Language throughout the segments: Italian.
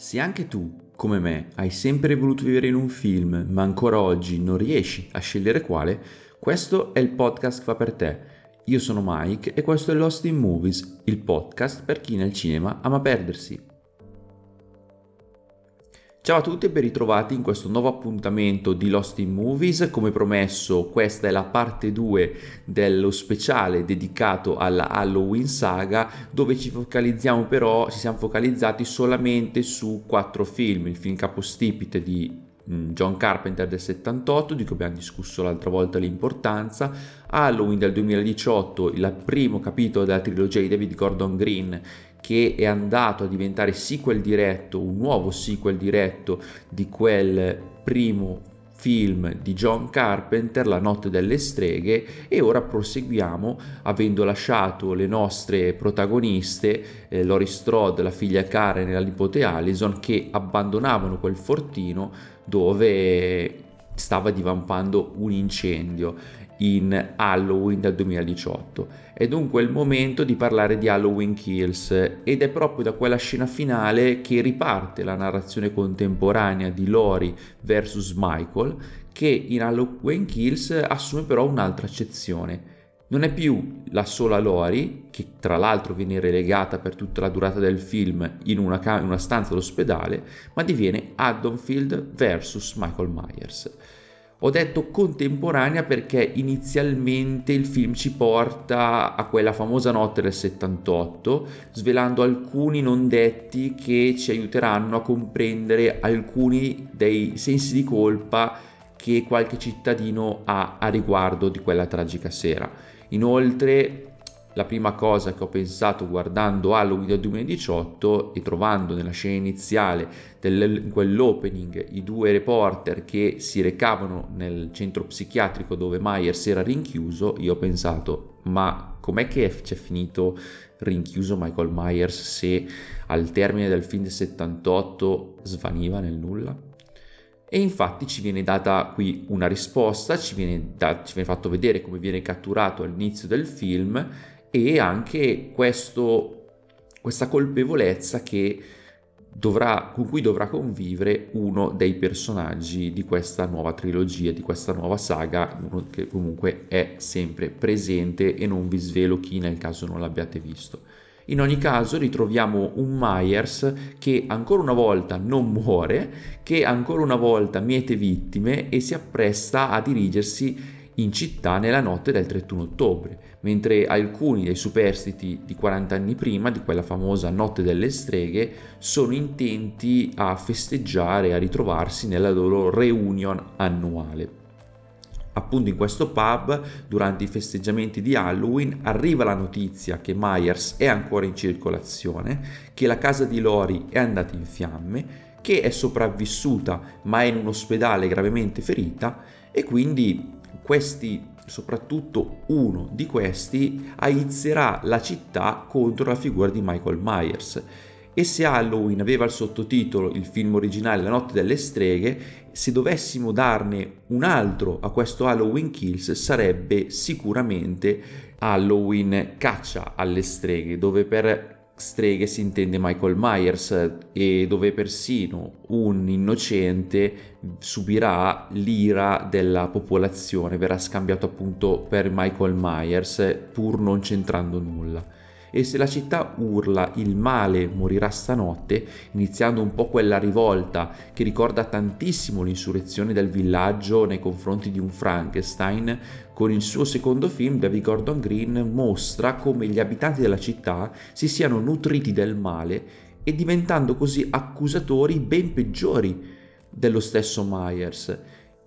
Se anche tu, come me, hai sempre voluto vivere in un film, ma ancora oggi non riesci a scegliere quale, questo è il podcast che fa per te. Io sono Mike e questo è Lost in Movies, il podcast per chi nel cinema ama perdersi. Ciao a tutti e ben ritrovati in questo nuovo appuntamento di Lost in Movies. Come promesso, questa è la parte 2 dello speciale dedicato alla Halloween saga, dove ci focalizziamo però, ci siamo focalizzati solamente su quattro film, il film capostipite di mm, John Carpenter del 78, di cui abbiamo discusso l'altra volta l'importanza, Halloween del 2018, il primo capitolo della trilogia di David Gordon Green, che è andato a diventare sequel diretto, un nuovo sequel diretto di quel primo film di John Carpenter, La notte delle streghe, e ora proseguiamo avendo lasciato le nostre protagoniste, eh, Lori Strode, la figlia Karen e la nipote Alison, che abbandonavano quel fortino dove stava divampando un incendio in Halloween del 2018. È dunque il momento di parlare di Halloween Kills ed è proprio da quella scena finale che riparte la narrazione contemporanea di Lori vs Michael che in Halloween Kills assume però un'altra accezione. Non è più la sola Lori, che tra l'altro viene relegata per tutta la durata del film in una, cam- in una stanza d'ospedale, ma diviene Haddonfield vs Michael Myers. Ho detto contemporanea perché inizialmente il film ci porta a quella famosa notte del 78, svelando alcuni non detti che ci aiuteranno a comprendere alcuni dei sensi di colpa che qualche cittadino ha a riguardo di quella tragica sera. Inoltre la prima cosa che ho pensato guardando Halloween del 2018 e trovando nella scena iniziale in quell'opening i due reporter che si recavano nel centro psichiatrico dove Myers era rinchiuso, io ho pensato ma com'è che c'è finito rinchiuso Michael Myers se al termine del film del 78 svaniva nel nulla? E infatti ci viene data qui una risposta, ci viene, da, ci viene fatto vedere come viene catturato all'inizio del film e anche questo, questa colpevolezza che dovrà, con cui dovrà convivere uno dei personaggi di questa nuova trilogia, di questa nuova saga, uno che comunque è sempre presente e non vi svelo chi nel caso non l'abbiate visto. In ogni caso ritroviamo un Myers che ancora una volta non muore, che ancora una volta miete vittime e si appresta a dirigersi in città nella notte del 31 ottobre, mentre alcuni dei superstiti di 40 anni prima, di quella famosa notte delle streghe, sono intenti a festeggiare, a ritrovarsi nella loro reunion annuale. Appunto in questo pub, durante i festeggiamenti di Halloween, arriva la notizia che Myers è ancora in circolazione, che la casa di Lori è andata in fiamme, che è sopravvissuta ma è in un ospedale gravemente ferita e quindi questi, soprattutto uno di questi, aizzerà la città contro la figura di Michael Myers. E se Halloween aveva il sottotitolo, il film originale La notte delle streghe, se dovessimo darne un altro a questo Halloween Kills sarebbe sicuramente Halloween caccia alle streghe, dove per streghe si intende Michael Myers e dove persino un innocente subirà l'ira della popolazione, verrà scambiato appunto per Michael Myers pur non c'entrando nulla e se la città urla il male morirà stanotte, iniziando un po' quella rivolta che ricorda tantissimo l'insurrezione del villaggio nei confronti di un Frankenstein, con il suo secondo film David Gordon Green mostra come gli abitanti della città si siano nutriti del male e diventando così accusatori ben peggiori dello stesso Myers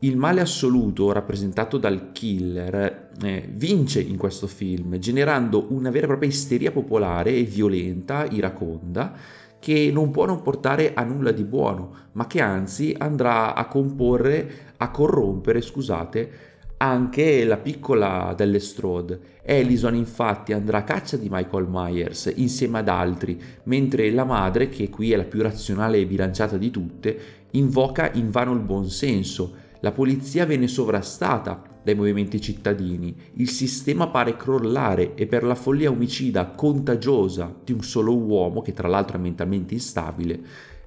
il male assoluto rappresentato dal killer eh, vince in questo film, generando una vera e propria isteria popolare e violenta, iraconda, che non può non portare a nulla di buono, ma che anzi andrà a comporre, a corrompere, scusate, anche la piccola delle Strode. Ellison infatti andrà a caccia di Michael Myers insieme ad altri, mentre la madre, che qui è la più razionale e bilanciata di tutte, invoca invano il buonsenso, la polizia viene sovrastata dai movimenti cittadini, il sistema pare crollare e per la follia omicida contagiosa di un solo uomo, che tra l'altro è mentalmente instabile,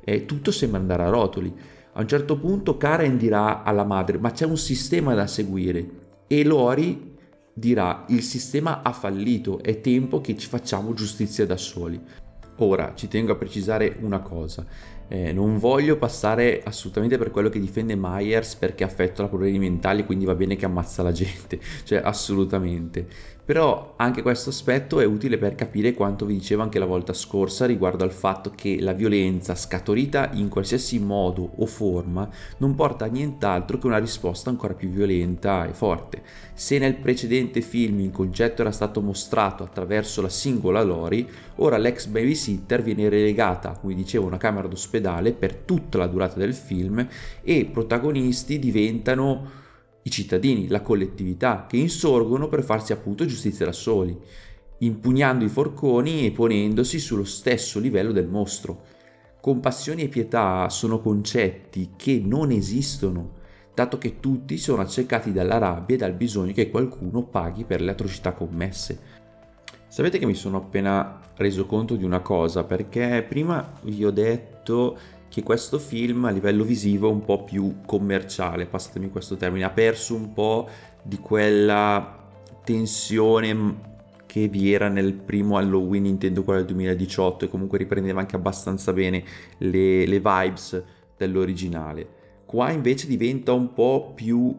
e tutto sembra andare a rotoli. A un certo punto Karen dirà alla madre ma c'è un sistema da seguire e Lori dirà il sistema ha fallito, è tempo che ci facciamo giustizia da soli. Ora ci tengo a precisare una cosa, eh, non voglio passare assolutamente per quello che difende Myers perché affetto la problemi mentali, quindi va bene che ammazza la gente, cioè assolutamente. Però anche questo aspetto è utile per capire quanto vi dicevo anche la volta scorsa riguardo al fatto che la violenza scaturita in qualsiasi modo o forma non porta a nient'altro che una risposta ancora più violenta e forte. Se nel precedente film il concetto era stato mostrato attraverso la singola Lori, ora l'ex babysitter viene relegata, come dicevo, a una camera d'ospedale per tutta la durata del film e protagonisti diventano i cittadini, la collettività, che insorgono per farsi appunto giustizia da soli, impugnando i forconi e ponendosi sullo stesso livello del mostro. Compassione e pietà sono concetti che non esistono, dato che tutti sono accecati dalla rabbia e dal bisogno che qualcuno paghi per le atrocità commesse. Sapete che mi sono appena reso conto di una cosa, perché prima vi ho detto che questo film a livello visivo è un po' più commerciale, passatemi questo termine, ha perso un po' di quella tensione che vi era nel primo Halloween Nintendo quello del 2018 e comunque riprendeva anche abbastanza bene le, le vibes dell'originale. Qua invece diventa un po' più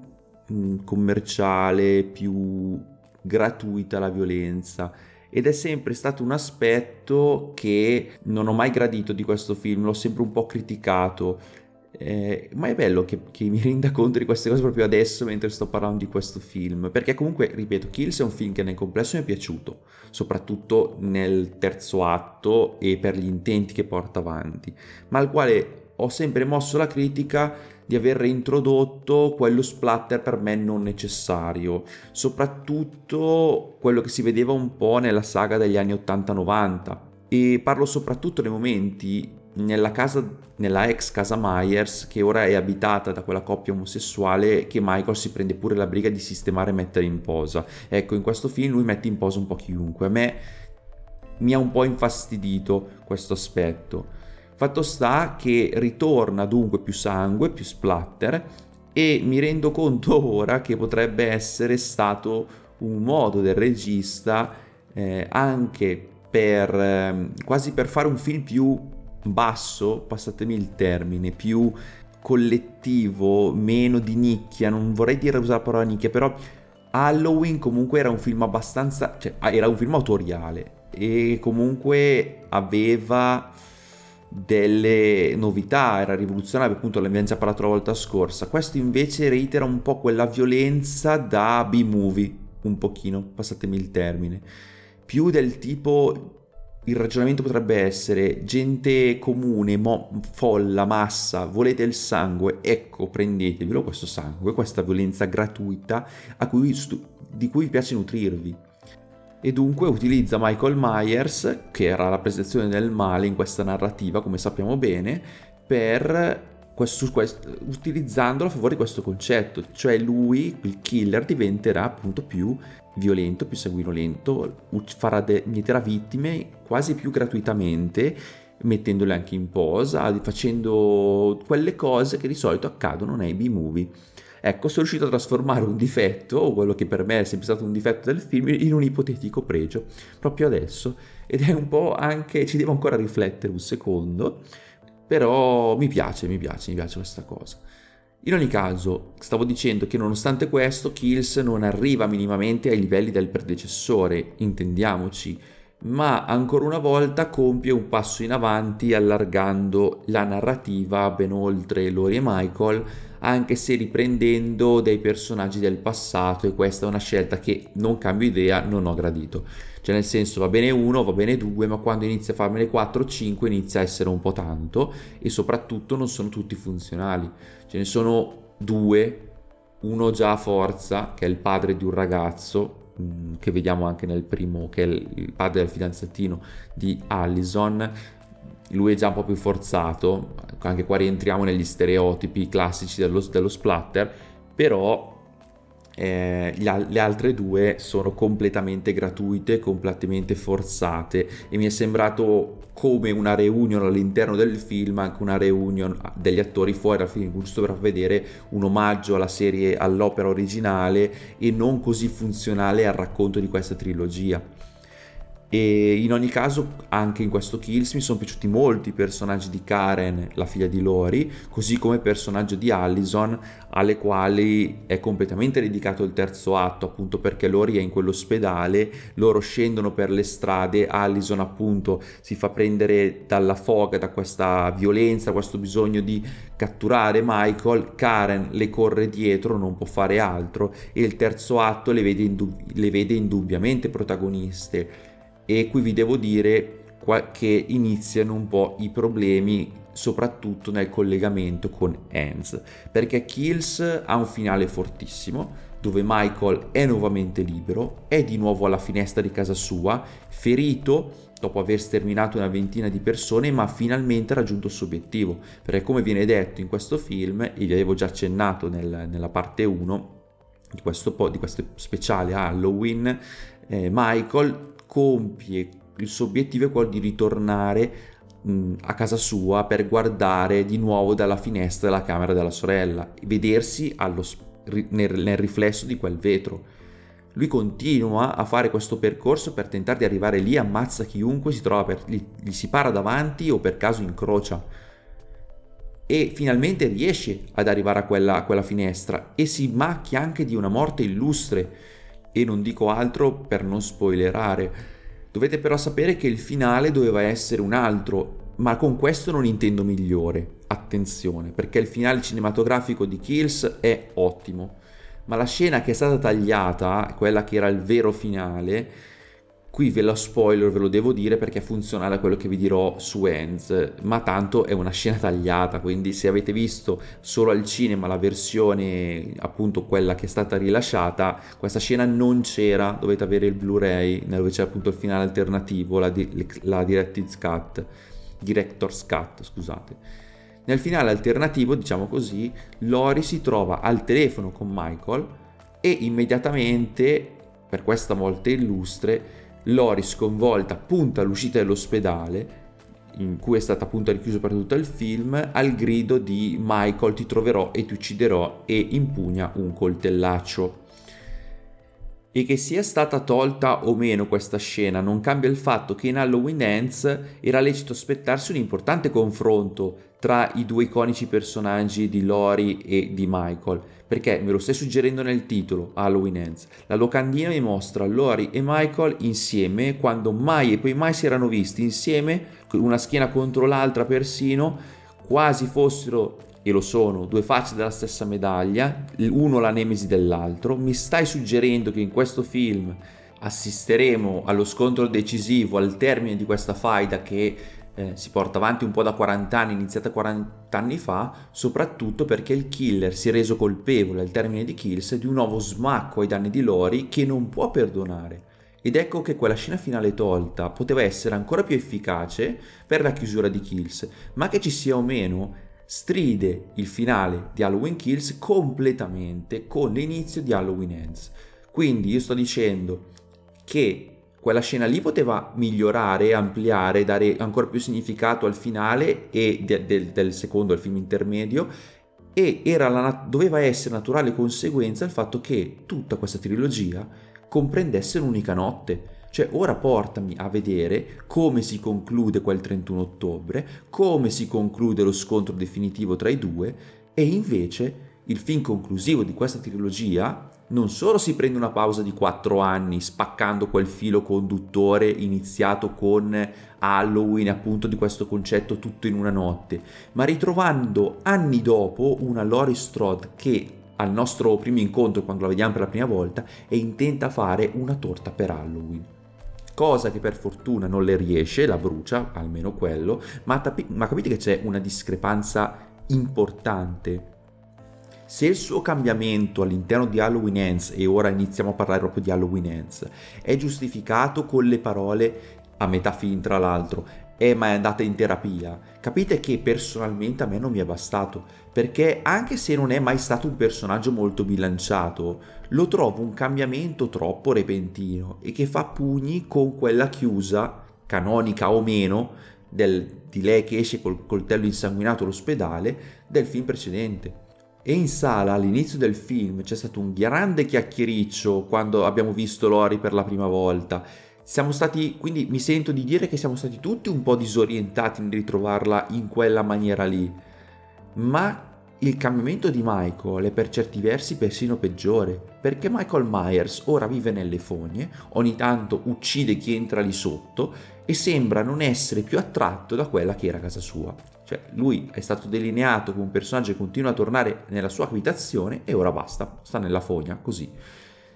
mh, mm, commerciale, più gratuita la violenza ed è sempre stato un aspetto che non ho mai gradito di questo film, l'ho sempre un po' criticato. Eh, ma è bello che, che, mi renda conto di queste cose proprio adesso mentre sto parlando di questo film perché comunque ripeto Kills è un film che nel complesso mi è piaciuto soprattutto nel terzo atto e per gli intenti che porta avanti ma al quale ho sempre mosso la critica di aver reintrodotto quello splatter per me non necessario, soprattutto quello che si vedeva un po' nella saga degli anni 80-90 e parlo soprattutto nei momenti nella casa nella ex casa Myers che ora è abitata da quella coppia omosessuale che Michael si prende pure la briga di sistemare e mettere in posa. Ecco, in questo film lui mette in posa un po' chiunque. A me mi ha un po' infastidito questo aspetto. Fatto sta che ritorna dunque più sangue, più splatter e mi rendo conto ora che potrebbe essere stato un modo del regista eh, anche per eh, quasi per fare un film più basso, passatemi il termine, più collettivo, meno di nicchia, non vorrei dire usare la parola nicchia, però Halloween comunque era un film abbastanza, cioè era un film autoriale e comunque aveva delle novità, era rivoluzionario, appunto l'abbiamo già parlato la volta scorsa. Questo invece reitera un po' quella violenza da B-movie, un pochino, passatemi il termine. Più del tipo il ragionamento potrebbe essere gente comune, mo- folla, massa, volete il sangue, ecco prendetevelo questo sangue, questa violenza gratuita cui stu- di cui vi piace nutrirvi e dunque utilizza Michael Myers, che era la rappresentazione del male in questa narrativa, come sappiamo bene, per questo, questo, utilizzandolo a favore di questo concetto, cioè lui, il killer, diventerà appunto più violento, più sanguinolento, farà metterà vittime quasi più gratuitamente, mettendole anche in posa, facendo quelle cose che di solito accadono nei B-movie. Ecco, sono riuscito a trasformare un difetto, o quello che per me è sempre stato un difetto del film, in un ipotetico pregio, proprio adesso. Ed è un po' anche, ci devo ancora riflettere un secondo, però mi piace, mi piace, mi piace questa cosa. In ogni caso, stavo dicendo che nonostante questo, Kills non arriva minimamente ai livelli del predecessore, intendiamoci, ma ancora una volta compie un passo in avanti allargando la narrativa ben oltre Lori e Michael anche se riprendendo dei personaggi del passato e questa è una scelta che non cambio idea, non ho gradito. Cioè nel senso va bene uno, va bene due, ma quando inizia a farmene 4 o 5 inizia a essere un po' tanto e soprattutto non sono tutti funzionali. Ce ne sono due, uno già a forza, che è il padre di un ragazzo, che vediamo anche nel primo, che è il padre del fidanzatino di Allison, lui è già un po' più forzato, anche qua rientriamo negli stereotipi classici dello, dello splatter, però eh, le altre due sono completamente gratuite, completamente forzate e mi è sembrato come una reunion all'interno del film, anche una reunion degli attori fuori dal film, giusto per vedere un omaggio alla serie, all'opera originale e non così funzionale al racconto di questa trilogia. E in ogni caso, anche in questo Kills mi sono piaciuti molto i personaggi di Karen, la figlia di Lori, così come il personaggio di Allison, alle quali è completamente dedicato il terzo atto, appunto perché Lori è in quell'ospedale, loro scendono per le strade, Allison appunto si fa prendere dalla foga, da questa violenza, questo bisogno di catturare Michael, Karen le corre dietro, non può fare altro e il terzo atto le vede, indub- le vede indubbiamente protagoniste e qui vi devo dire che iniziano un po' i problemi soprattutto nel collegamento con Hans perché Kills ha un finale fortissimo dove Michael è nuovamente libero, è di nuovo alla finestra di casa sua, ferito dopo aver sterminato una ventina di persone, ma ha finalmente raggiunto il suo obiettivo. Perché come viene detto in questo film, e vi avevo già accennato nel, nella parte 1 di questo, di questo speciale Halloween, eh, Michael compie il suo obiettivo è quello di ritornare mh, a casa sua per guardare di nuovo dalla finestra della camera della sorella, vedersi allo, nel, nel riflesso di quel vetro. Lui continua a fare questo percorso per tentare di arrivare lì, ammazza chiunque si trova, per, gli, gli si para davanti o per caso incrocia. E finalmente riesce ad arrivare a quella, a quella finestra e si macchia anche di una morte illustre e non dico altro per non spoilerare. Dovete però sapere che il finale doveva essere un altro, ma con questo non intendo migliore. Attenzione, perché il finale cinematografico di Kills è ottimo, ma la scena che è stata tagliata, quella che era il vero finale, Qui ve lo spoiler, ve lo devo dire perché è funzionale a quello che vi dirò su Ends, ma tanto è una scena tagliata, quindi se avete visto solo al cinema la versione, appunto quella che è stata rilasciata, questa scena non c'era, dovete avere il Blu-ray, dove c'è appunto il finale alternativo, la, di- la Director's Cut, Director's Cut, scusate. Nel finale alternativo, diciamo così, Lori si trova al telefono con Michael e immediatamente, per questa volta illustre, Lori sconvolta punta all'uscita dell'ospedale in cui è stata appunto richiuso per tutto il film al grido di Michael ti troverò e ti ucciderò e impugna un coltellaccio. E che sia stata tolta o meno questa scena non cambia il fatto che in Halloween Ends era lecito aspettarsi un importante confronto tra i due iconici personaggi di Lori e di Michael perché me lo stai suggerendo nel titolo Halloween Ends. La locandina mi mostra Lori e Michael insieme quando mai e poi mai si erano visti insieme, una schiena contro l'altra persino, quasi fossero e lo sono, due facce della stessa medaglia, uno la nemesi dell'altro. Mi stai suggerendo che in questo film assisteremo allo scontro decisivo al termine di questa faida che eh, si porta avanti un po' da 40 anni, iniziata 40 anni fa, soprattutto perché il killer si è reso colpevole al termine di Kills di un nuovo smacco ai danni di Lori che non può perdonare. Ed ecco che quella scena finale tolta poteva essere ancora più efficace per la chiusura di Kills, ma che ci sia o meno, stride il finale di Halloween Kills completamente con l'inizio di Halloween Ends. Quindi io sto dicendo che quella scena lì poteva migliorare, ampliare, dare ancora più significato al finale e de- de- del secondo, al film intermedio e la, doveva essere naturale conseguenza il fatto che tutta questa trilogia comprendesse un'unica notte. Cioè ora portami a vedere come si conclude quel 31 ottobre, come si conclude lo scontro definitivo tra i due e invece il film conclusivo di questa trilogia non solo si prende una pausa di quattro anni spaccando quel filo conduttore iniziato con Halloween, appunto di questo concetto tutto in una notte, ma ritrovando anni dopo una Lori Strode che al nostro primo incontro, quando la vediamo per la prima volta, è intenta a fare una torta per Halloween. Cosa che per fortuna non le riesce, la brucia, almeno quello, ma, tapi- ma capite che c'è una discrepanza importante se il suo cambiamento all'interno di Halloween Ends, e ora iniziamo a parlare proprio di Halloween Ends, è giustificato con le parole a metà film tra l'altro, è mai andata in terapia, capite che personalmente a me non mi è bastato, perché anche se non è mai stato un personaggio molto bilanciato, lo trovo un cambiamento troppo repentino e che fa pugni con quella chiusa, canonica o meno, del, di lei che esce col coltello insanguinato all'ospedale del film precedente. E in sala all'inizio del film c'è stato un grande chiacchiericcio quando abbiamo visto Lori per la prima volta siamo stati, quindi mi sento di dire che siamo stati tutti un po' disorientati nel ritrovarla in quella maniera lì. Ma il cambiamento di Michael è per certi versi persino peggiore, perché Michael Myers ora vive nelle fogne, ogni tanto uccide chi entra lì sotto e sembra non essere più attratto da quella che era casa sua. Cioè, lui è stato delineato come un personaggio che continua a tornare nella sua abitazione e ora basta, sta nella fogna, così.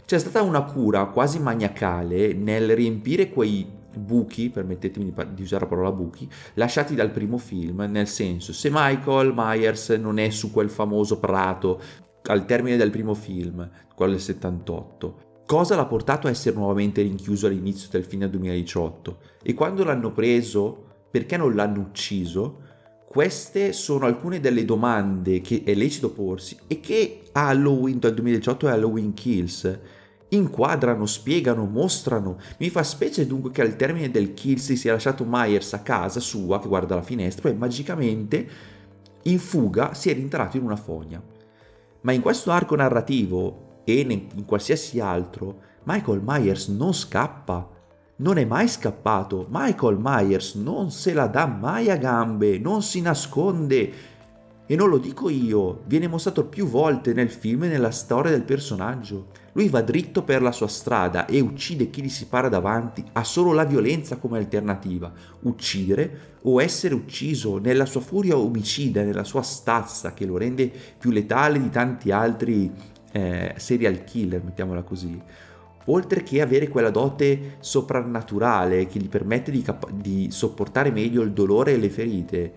C'è stata una cura quasi maniacale nel riempire quei buchi, permettetemi di usare la parola buchi, lasciati dal primo film, nel senso, se Michael Myers non è su quel famoso prato al termine del primo film, quello del 78, cosa l'ha portato a essere nuovamente rinchiuso all'inizio del film del 2018? E quando l'hanno preso, perché non l'hanno ucciso? Queste sono alcune delle domande che è lecito porsi e che Halloween del 2018 e Halloween Kills inquadrano, spiegano, mostrano. Mi fa specie dunque che al termine del kill si sia lasciato Myers a casa sua, che guarda la finestra, e magicamente in fuga si è rintrato in una fogna. Ma in questo arco narrativo e in qualsiasi altro, Michael Myers non scappa. Non è mai scappato. Michael Myers non se la dà mai a gambe, non si nasconde. E non lo dico io, viene mostrato più volte nel film e nella storia del personaggio. Lui va dritto per la sua strada e uccide chi gli si para davanti, ha solo la violenza come alternativa. Uccidere o essere ucciso nella sua furia omicida, nella sua stazza che lo rende più letale di tanti altri eh, serial killer, mettiamola così. Oltre che avere quella dote soprannaturale che gli permette di, cap- di sopportare meglio il dolore e le ferite,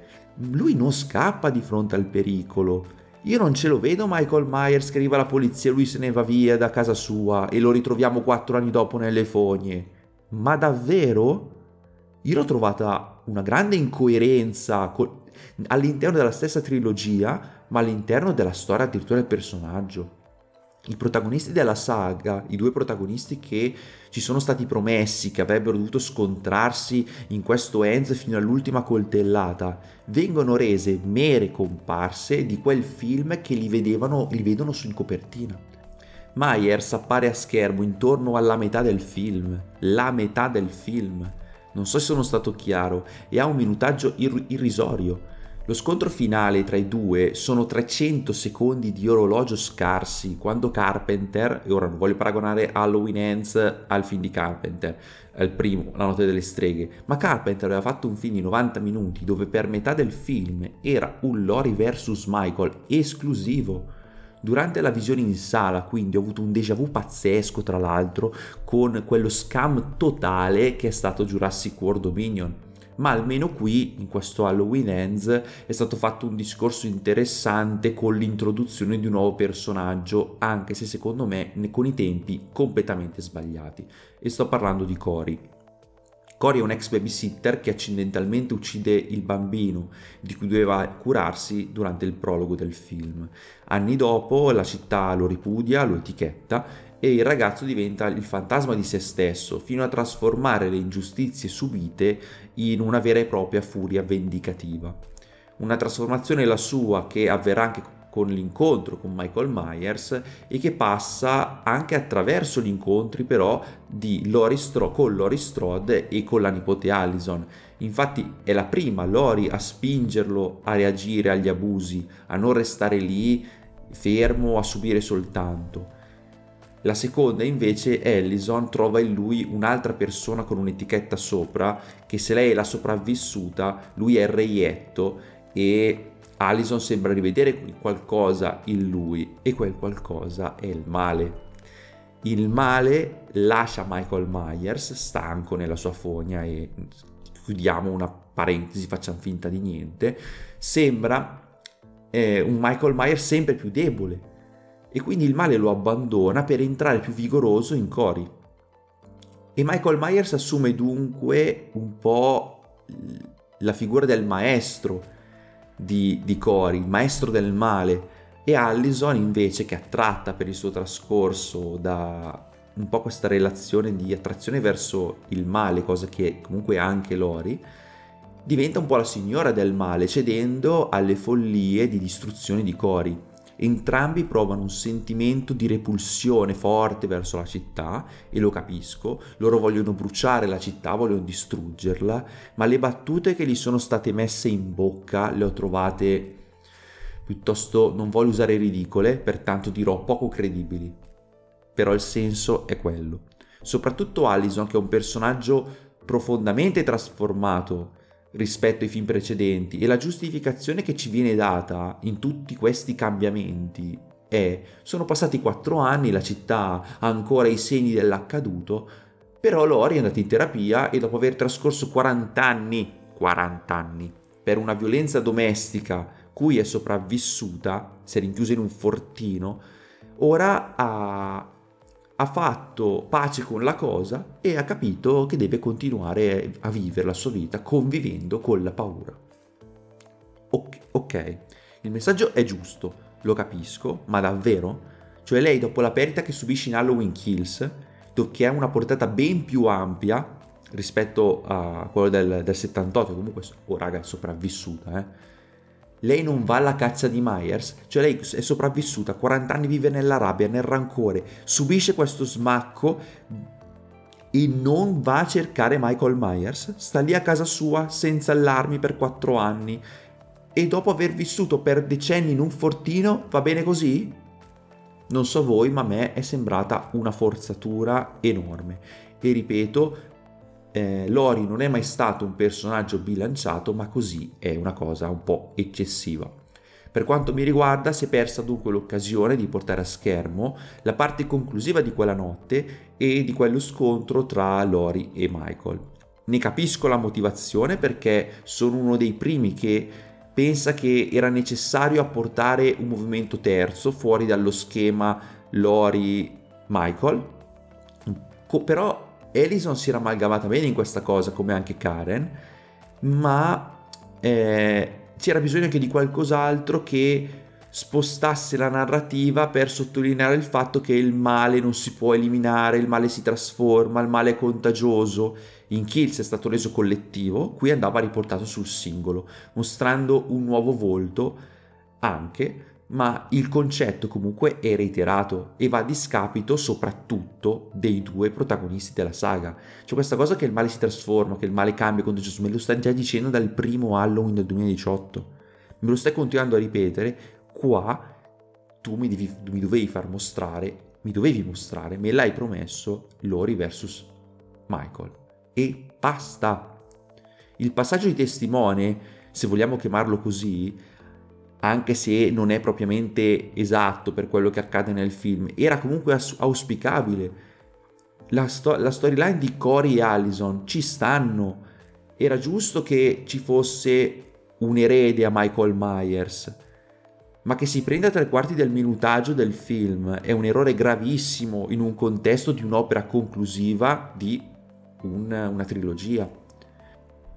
lui non scappa di fronte al pericolo io non ce lo vedo Michael Myers che arriva alla polizia e lui se ne va via da casa sua e lo ritroviamo quattro anni dopo nelle fogne. Ma davvero? Io l'ho trovata una grande incoerenza all'interno della stessa trilogia, ma all'interno della storia addirittura del personaggio i protagonisti della saga, i due protagonisti che ci sono stati promessi che avrebbero dovuto scontrarsi in questo Enz fino all'ultima coltellata, vengono rese mere comparse di quel film che li, vedevano, li vedono su in copertina. Myers appare a schermo intorno alla metà del film, la metà del film. Non so se sono stato chiaro, e ha un minutaggio ir- irrisorio lo scontro finale tra i due sono 300 secondi di orologio scarsi quando Carpenter, e ora non voglio paragonare Halloween Ends al film di Carpenter, al primo, La notte delle streghe, ma Carpenter aveva fatto un film di 90 minuti dove per metà del film era un Lori vs Michael esclusivo. Durante la visione in sala, quindi, ho avuto un déjà vu pazzesco, tra l'altro, con quello scam totale che è stato Jurassic World Dominion ma almeno qui in questo Halloween Ends è stato fatto un discorso interessante con l'introduzione di un nuovo personaggio, anche se secondo me con i tempi completamente sbagliati. E sto parlando di Cory. Cory è un ex babysitter che accidentalmente uccide il bambino di cui doveva curarsi durante il prologo del film. Anni dopo la città lo ripudia, lo etichetta e il ragazzo diventa il fantasma di se stesso fino a trasformare le ingiustizie subite in una vera e propria furia vendicativa. Una trasformazione la sua che avverrà anche con l'incontro con Michael Myers e che passa anche attraverso gli incontri però di Lori Stro- con Lori Strode e con la nipote Allison. Infatti è la prima Lori a spingerlo a reagire agli abusi, a non restare lì fermo a subire soltanto. La seconda invece Allison trova in lui un'altra persona con un'etichetta sopra che se lei è la sopravvissuta, lui è il reietto e Allison sembra rivedere qualcosa in lui e quel qualcosa è il male. Il male lascia Michael Myers stanco nella sua fogna e chiudiamo una parentesi, facciamo finta di niente, sembra eh, un Michael Myers sempre più debole, e quindi il male lo abbandona per entrare più vigoroso in Cory. E Michael Myers assume dunque un po' la figura del maestro di, di Cory, il maestro del male, e Allison invece che attratta per il suo trascorso da un po' questa relazione di attrazione verso il male, cosa che comunque ha anche Lori, diventa un po' la signora del male, cedendo alle follie di distruzione di Cory. Entrambi provano un sentimento di repulsione forte verso la città, e lo capisco, loro vogliono bruciare la città, vogliono distruggerla, ma le battute che gli sono state messe in bocca le ho trovate piuttosto, non voglio usare ridicole, pertanto dirò poco credibili. Però il senso è quello. Soprattutto Allison, che è un personaggio profondamente trasformato, rispetto ai film precedenti. E la giustificazione che ci viene data in tutti questi cambiamenti è sono passati quattro anni, la città ha ancora i segni dell'accaduto, però Lori è andata in terapia e dopo aver trascorso 40 anni, 40 anni, per una violenza domestica cui è sopravvissuta, si è rinchiusa in un fortino, ora ha ha fatto pace con la cosa e ha capito che deve continuare a vivere la sua vita convivendo con la paura. Ok, okay. il messaggio è giusto, lo capisco, ma davvero? Cioè lei dopo la perdita che subisce in Halloween Kills, che ha una portata ben più ampia rispetto a quello del, del 78, comunque, oh raga, è sopravvissuta, eh lei non va alla caccia di Myers, cioè lei è sopravvissuta, 40 anni vive nella rabbia, nel rancore, subisce questo smacco e non va a cercare Michael Myers, sta lì a casa sua senza allarmi per 4 anni e dopo aver vissuto per decenni in un fortino va bene così? Non so voi, ma a me è sembrata una forzatura enorme. E ripeto, eh, Lori non è mai stato un personaggio bilanciato, ma così è una cosa un po' eccessiva. Per quanto mi riguarda, si è persa dunque l'occasione di portare a schermo la parte conclusiva di quella notte e di quello scontro tra Lori e Michael. Ne capisco la motivazione perché sono uno dei primi che pensa che era necessario apportare un movimento terzo fuori dallo schema Lori-Michael. Però Alison si era amalgamata bene in questa cosa, come anche Karen, ma eh, c'era bisogno anche di qualcos'altro che spostasse la narrativa per sottolineare il fatto che il male non si può eliminare, il male si trasforma, il male è contagioso. In Kills è stato reso collettivo, qui andava riportato sul singolo, mostrando un nuovo volto anche ma il concetto comunque è reiterato e va a discapito soprattutto dei due protagonisti della saga. C'è questa cosa che il male si trasforma, che il male cambia quando Gesù me lo stai già dicendo dal primo Halloween del 2018. Me lo stai continuando a ripetere, qua tu mi, devi, mi dovevi far mostrare, mi dovevi mostrare, me l'hai promesso, Lori versus Michael. E basta. Il passaggio di testimone, se vogliamo chiamarlo così, anche se non è propriamente esatto per quello che accade nel film, era comunque auspicabile. La, sto- la storyline di Cory e Allison ci stanno. Era giusto che ci fosse un erede a Michael Myers, ma che si prenda tre quarti del minutaggio del film è un errore gravissimo in un contesto di un'opera conclusiva di un, una trilogia.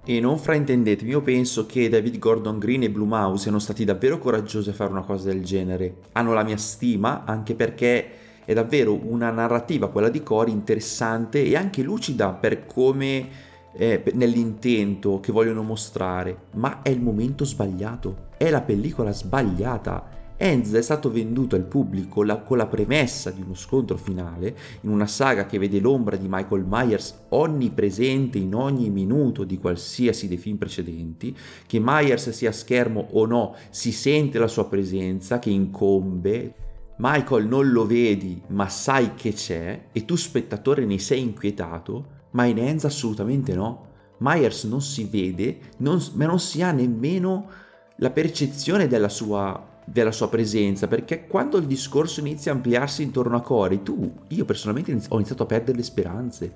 E non fraintendetemi, io penso che David Gordon Green e Blue Mouse siano stati davvero coraggiosi a fare una cosa del genere. Hanno la mia stima, anche perché è davvero una narrativa, quella di Cory, interessante e anche lucida per come eh, nell'intento che vogliono mostrare. Ma è il momento sbagliato, è la pellicola sbagliata Enz è stato venduto al pubblico la, con la premessa di uno scontro finale, in una saga che vede l'ombra di Michael Myers onnipresente in ogni minuto di qualsiasi dei film precedenti, che Myers sia a schermo o no, si sente la sua presenza che incombe. Michael non lo vedi, ma sai che c'è, e tu spettatore ne sei inquietato, ma in Enz assolutamente no. Myers non si vede, non, ma non si ha nemmeno la percezione della sua della sua presenza, perché quando il discorso inizia a ampliarsi intorno a Cory, tu, io personalmente ho iniziato a perdere le speranze.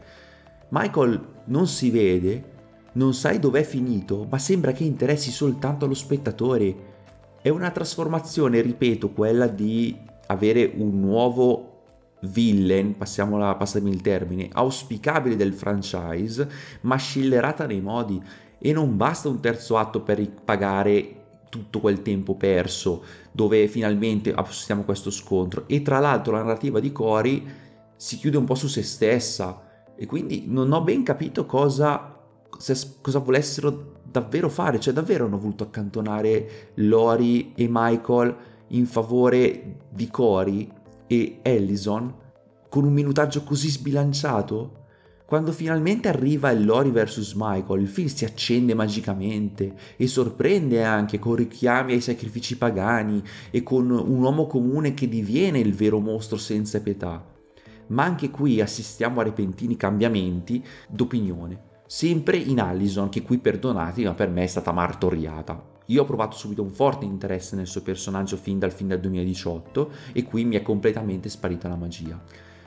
Michael non si vede, non sai dov'è finito, ma sembra che interessi soltanto allo spettatore. È una trasformazione, ripeto, quella di avere un nuovo villain, passiamola, passami il termine, auspicabile del franchise, ma scellerata nei modi e non basta un terzo atto per pagare tutto quel tempo perso dove finalmente affossiamo questo scontro. E tra l'altro la narrativa di Cory si chiude un po' su se stessa. E quindi non ho ben capito cosa, cosa volessero davvero fare, cioè davvero hanno voluto accantonare Lori e Michael in favore di Cory e Ellison con un minutaggio così sbilanciato? Quando finalmente arriva il Lori vs Michael, il film si accende magicamente e sorprende anche con richiami ai sacrifici pagani e con un uomo comune che diviene il vero mostro senza pietà. Ma anche qui assistiamo a repentini cambiamenti d'opinione. Sempre in Allison, che qui perdonati, ma per me è stata martoriata. Io ho provato subito un forte interesse nel suo personaggio fin dal film del 2018 e qui mi è completamente sparita la magia.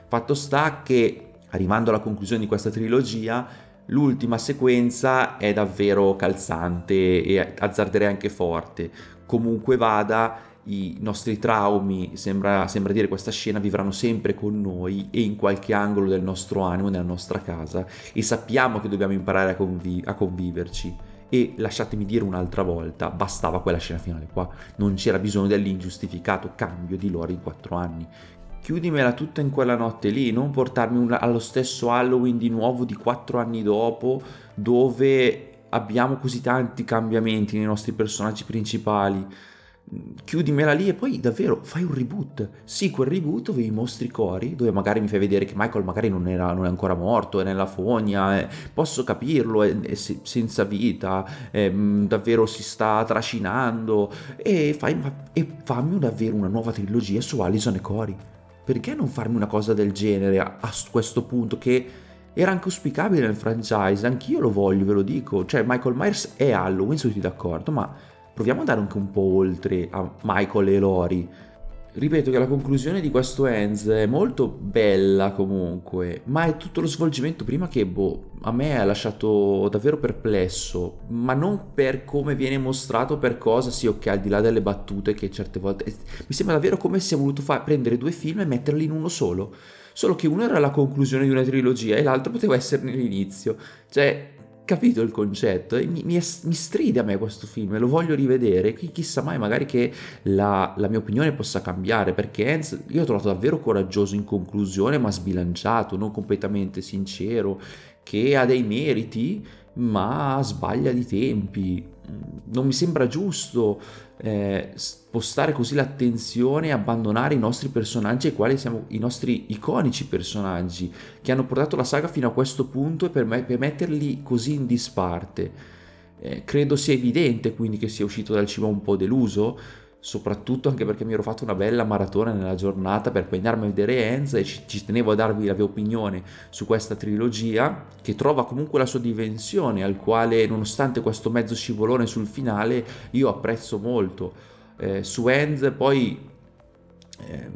Fatto sta che arrivando alla conclusione di questa trilogia, l'ultima sequenza è davvero calzante e azzarderei anche forte. Comunque vada, i nostri traumi, sembra, sembra, dire questa scena, vivranno sempre con noi e in qualche angolo del nostro animo, nella nostra casa e sappiamo che dobbiamo imparare a, convi- a conviverci. E lasciatemi dire un'altra volta, bastava quella scena finale qua, non c'era bisogno dell'ingiustificato cambio di loro in quattro anni chiudimela tutta in quella notte lì, non portarmi una, allo stesso Halloween di nuovo di quattro anni dopo, dove abbiamo così tanti cambiamenti nei nostri personaggi principali. Chiudimela lì e poi davvero fai un reboot. Sì, quel reboot dove i mostri cori, dove magari mi fai vedere che Michael magari non, era, non è ancora morto, è nella fogna, eh, posso capirlo, è, è, senza vita, è, mm, davvero si sta trascinando e, fai, e fammi davvero una nuova trilogia su Alison e Cory perché non farmi una cosa del genere a, questo punto che era anche auspicabile nel franchise, anch'io lo voglio, ve lo dico, cioè Michael Myers è Halloween, sono tutti d'accordo, ma proviamo ad andare anche un po' oltre a Michael e Lori, ripeto che la conclusione di questo Ends è molto bella comunque, ma è tutto lo svolgimento prima che boh, a me ha lasciato davvero perplesso, ma non per come viene mostrato, per cosa, sì ok, al di là delle battute che certe volte... Mi sembra davvero come se ha voluto fa- prendere due film e metterli in uno solo, solo che uno era la conclusione di una trilogia e l'altro poteva esserne l'inizio, cioè capito il concetto? Mi, mi, mi, stride a me questo film lo voglio rivedere. Chissà mai magari che la, la, mia opinione possa cambiare perché Hans io ho trovato davvero coraggioso in conclusione ma sbilanciato non completamente sincero che ha dei meriti ma sbaglia di tempi non mi sembra giusto eh, spostare così l'attenzione e abbandonare i nostri personaggi ai quali siamo i nostri iconici personaggi che hanno portato la saga fino a questo punto e per, me, per metterli così in disparte. Eh, credo sia evidente quindi che sia uscito dal cinema un po' deluso soprattutto anche perché mi ero fatto una bella maratona nella giornata per poi andarmi a vedere Enz e ci, ci, tenevo a darvi la mia opinione su questa trilogia che trova comunque la sua dimensione al quale nonostante questo mezzo scivolone sul finale io apprezzo molto. Eh, su Enz poi eh,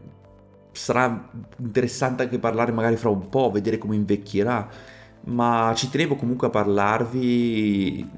sarà interessante anche parlare magari fra un po' vedere come invecchierà ma ci tenevo comunque a parlarvi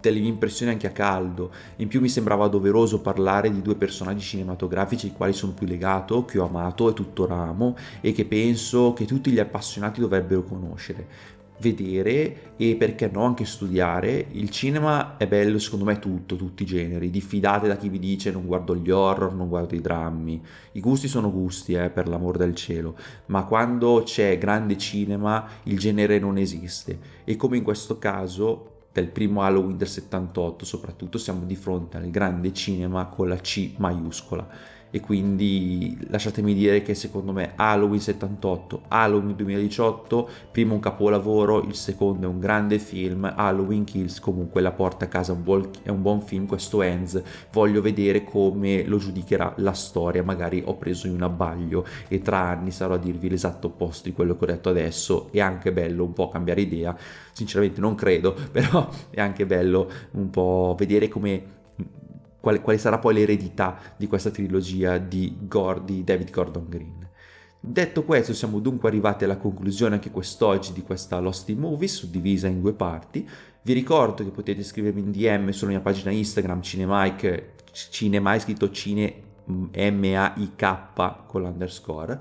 delle impressioni anche a caldo. In più mi sembrava doveroso parlare di due personaggi cinematografici ai quali sono più legato, che ho amato e tuttora amo e che penso che tutti gli appassionati dovrebbero conoscere vedere e perché no anche studiare. Il cinema è bello secondo me tutto, tutti i generi. Diffidate da chi vi dice non guardo gli horror, non guardo i drammi. I gusti sono gusti, eh, per l'amor del cielo, ma quando c'è grande cinema il genere non esiste e come in questo caso del primo Halloween del 78 soprattutto siamo di fronte al grande cinema con la C maiuscola e quindi lasciatemi dire che secondo me Halloween 78, Halloween 2018, primo un capolavoro, il secondo è un grande film, Halloween Kills comunque la porta a casa un buon, è un buon film, questo Ends, voglio vedere come lo giudicherà la storia, magari ho preso in un abbaglio e tra anni sarò a dirvi l'esatto opposto di quello che ho detto adesso, è anche bello un po' cambiare idea, sinceramente non credo, però è anche bello un po' vedere come quale, quale sarà poi l'eredità di questa trilogia di, Gore, di David Gordon Green. Detto questo, siamo dunque arrivati alla conclusione anche quest'oggi di questa Lost in Movies, suddivisa in due parti. Vi ricordo che potete scrivermi in DM sulla mia pagina Instagram Cinemike, Cinemike scritto Cine M-A-I-K con l'underscore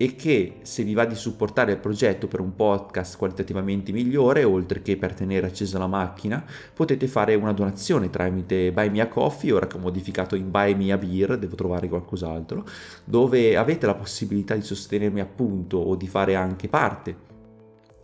e che se vi va di supportare il progetto per un podcast qualitativamente migliore, oltre che per tenere accesa la macchina, potete fare una donazione tramite Buy Me a Coffee, ora che ho modificato in Buy Me a Beer, devo trovare qualcos'altro, dove avete la possibilità di sostenermi appunto o di fare anche parte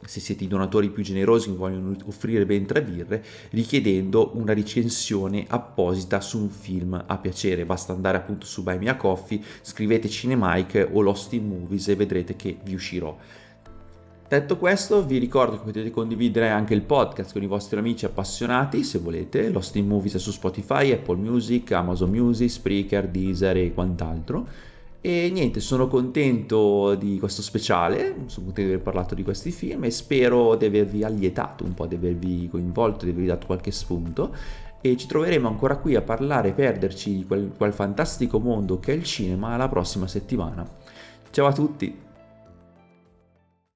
se siete i donatori più generosi che vogliono offrire ben tre birre, richiedendo una recensione apposita su un film a piacere. Basta andare appunto su Buy Me a Coffee, scrivete Cinemike o Lost in Movies e vedrete che vi uscirò. Detto questo, vi ricordo che potete condividere anche il podcast con i vostri amici appassionati, se volete. Lost in Movies è su Spotify, Apple Music, Amazon Music, Spreaker, Deezer e quant'altro. E niente, sono contento di questo speciale, sono contento di aver parlato di questi film e spero di avervi allietato un po', di avervi coinvolto, di avervi dato qualche spunto. E ci troveremo ancora qui a parlare e perderci di quel, quel fantastico mondo che è il cinema la prossima settimana. Ciao a tutti!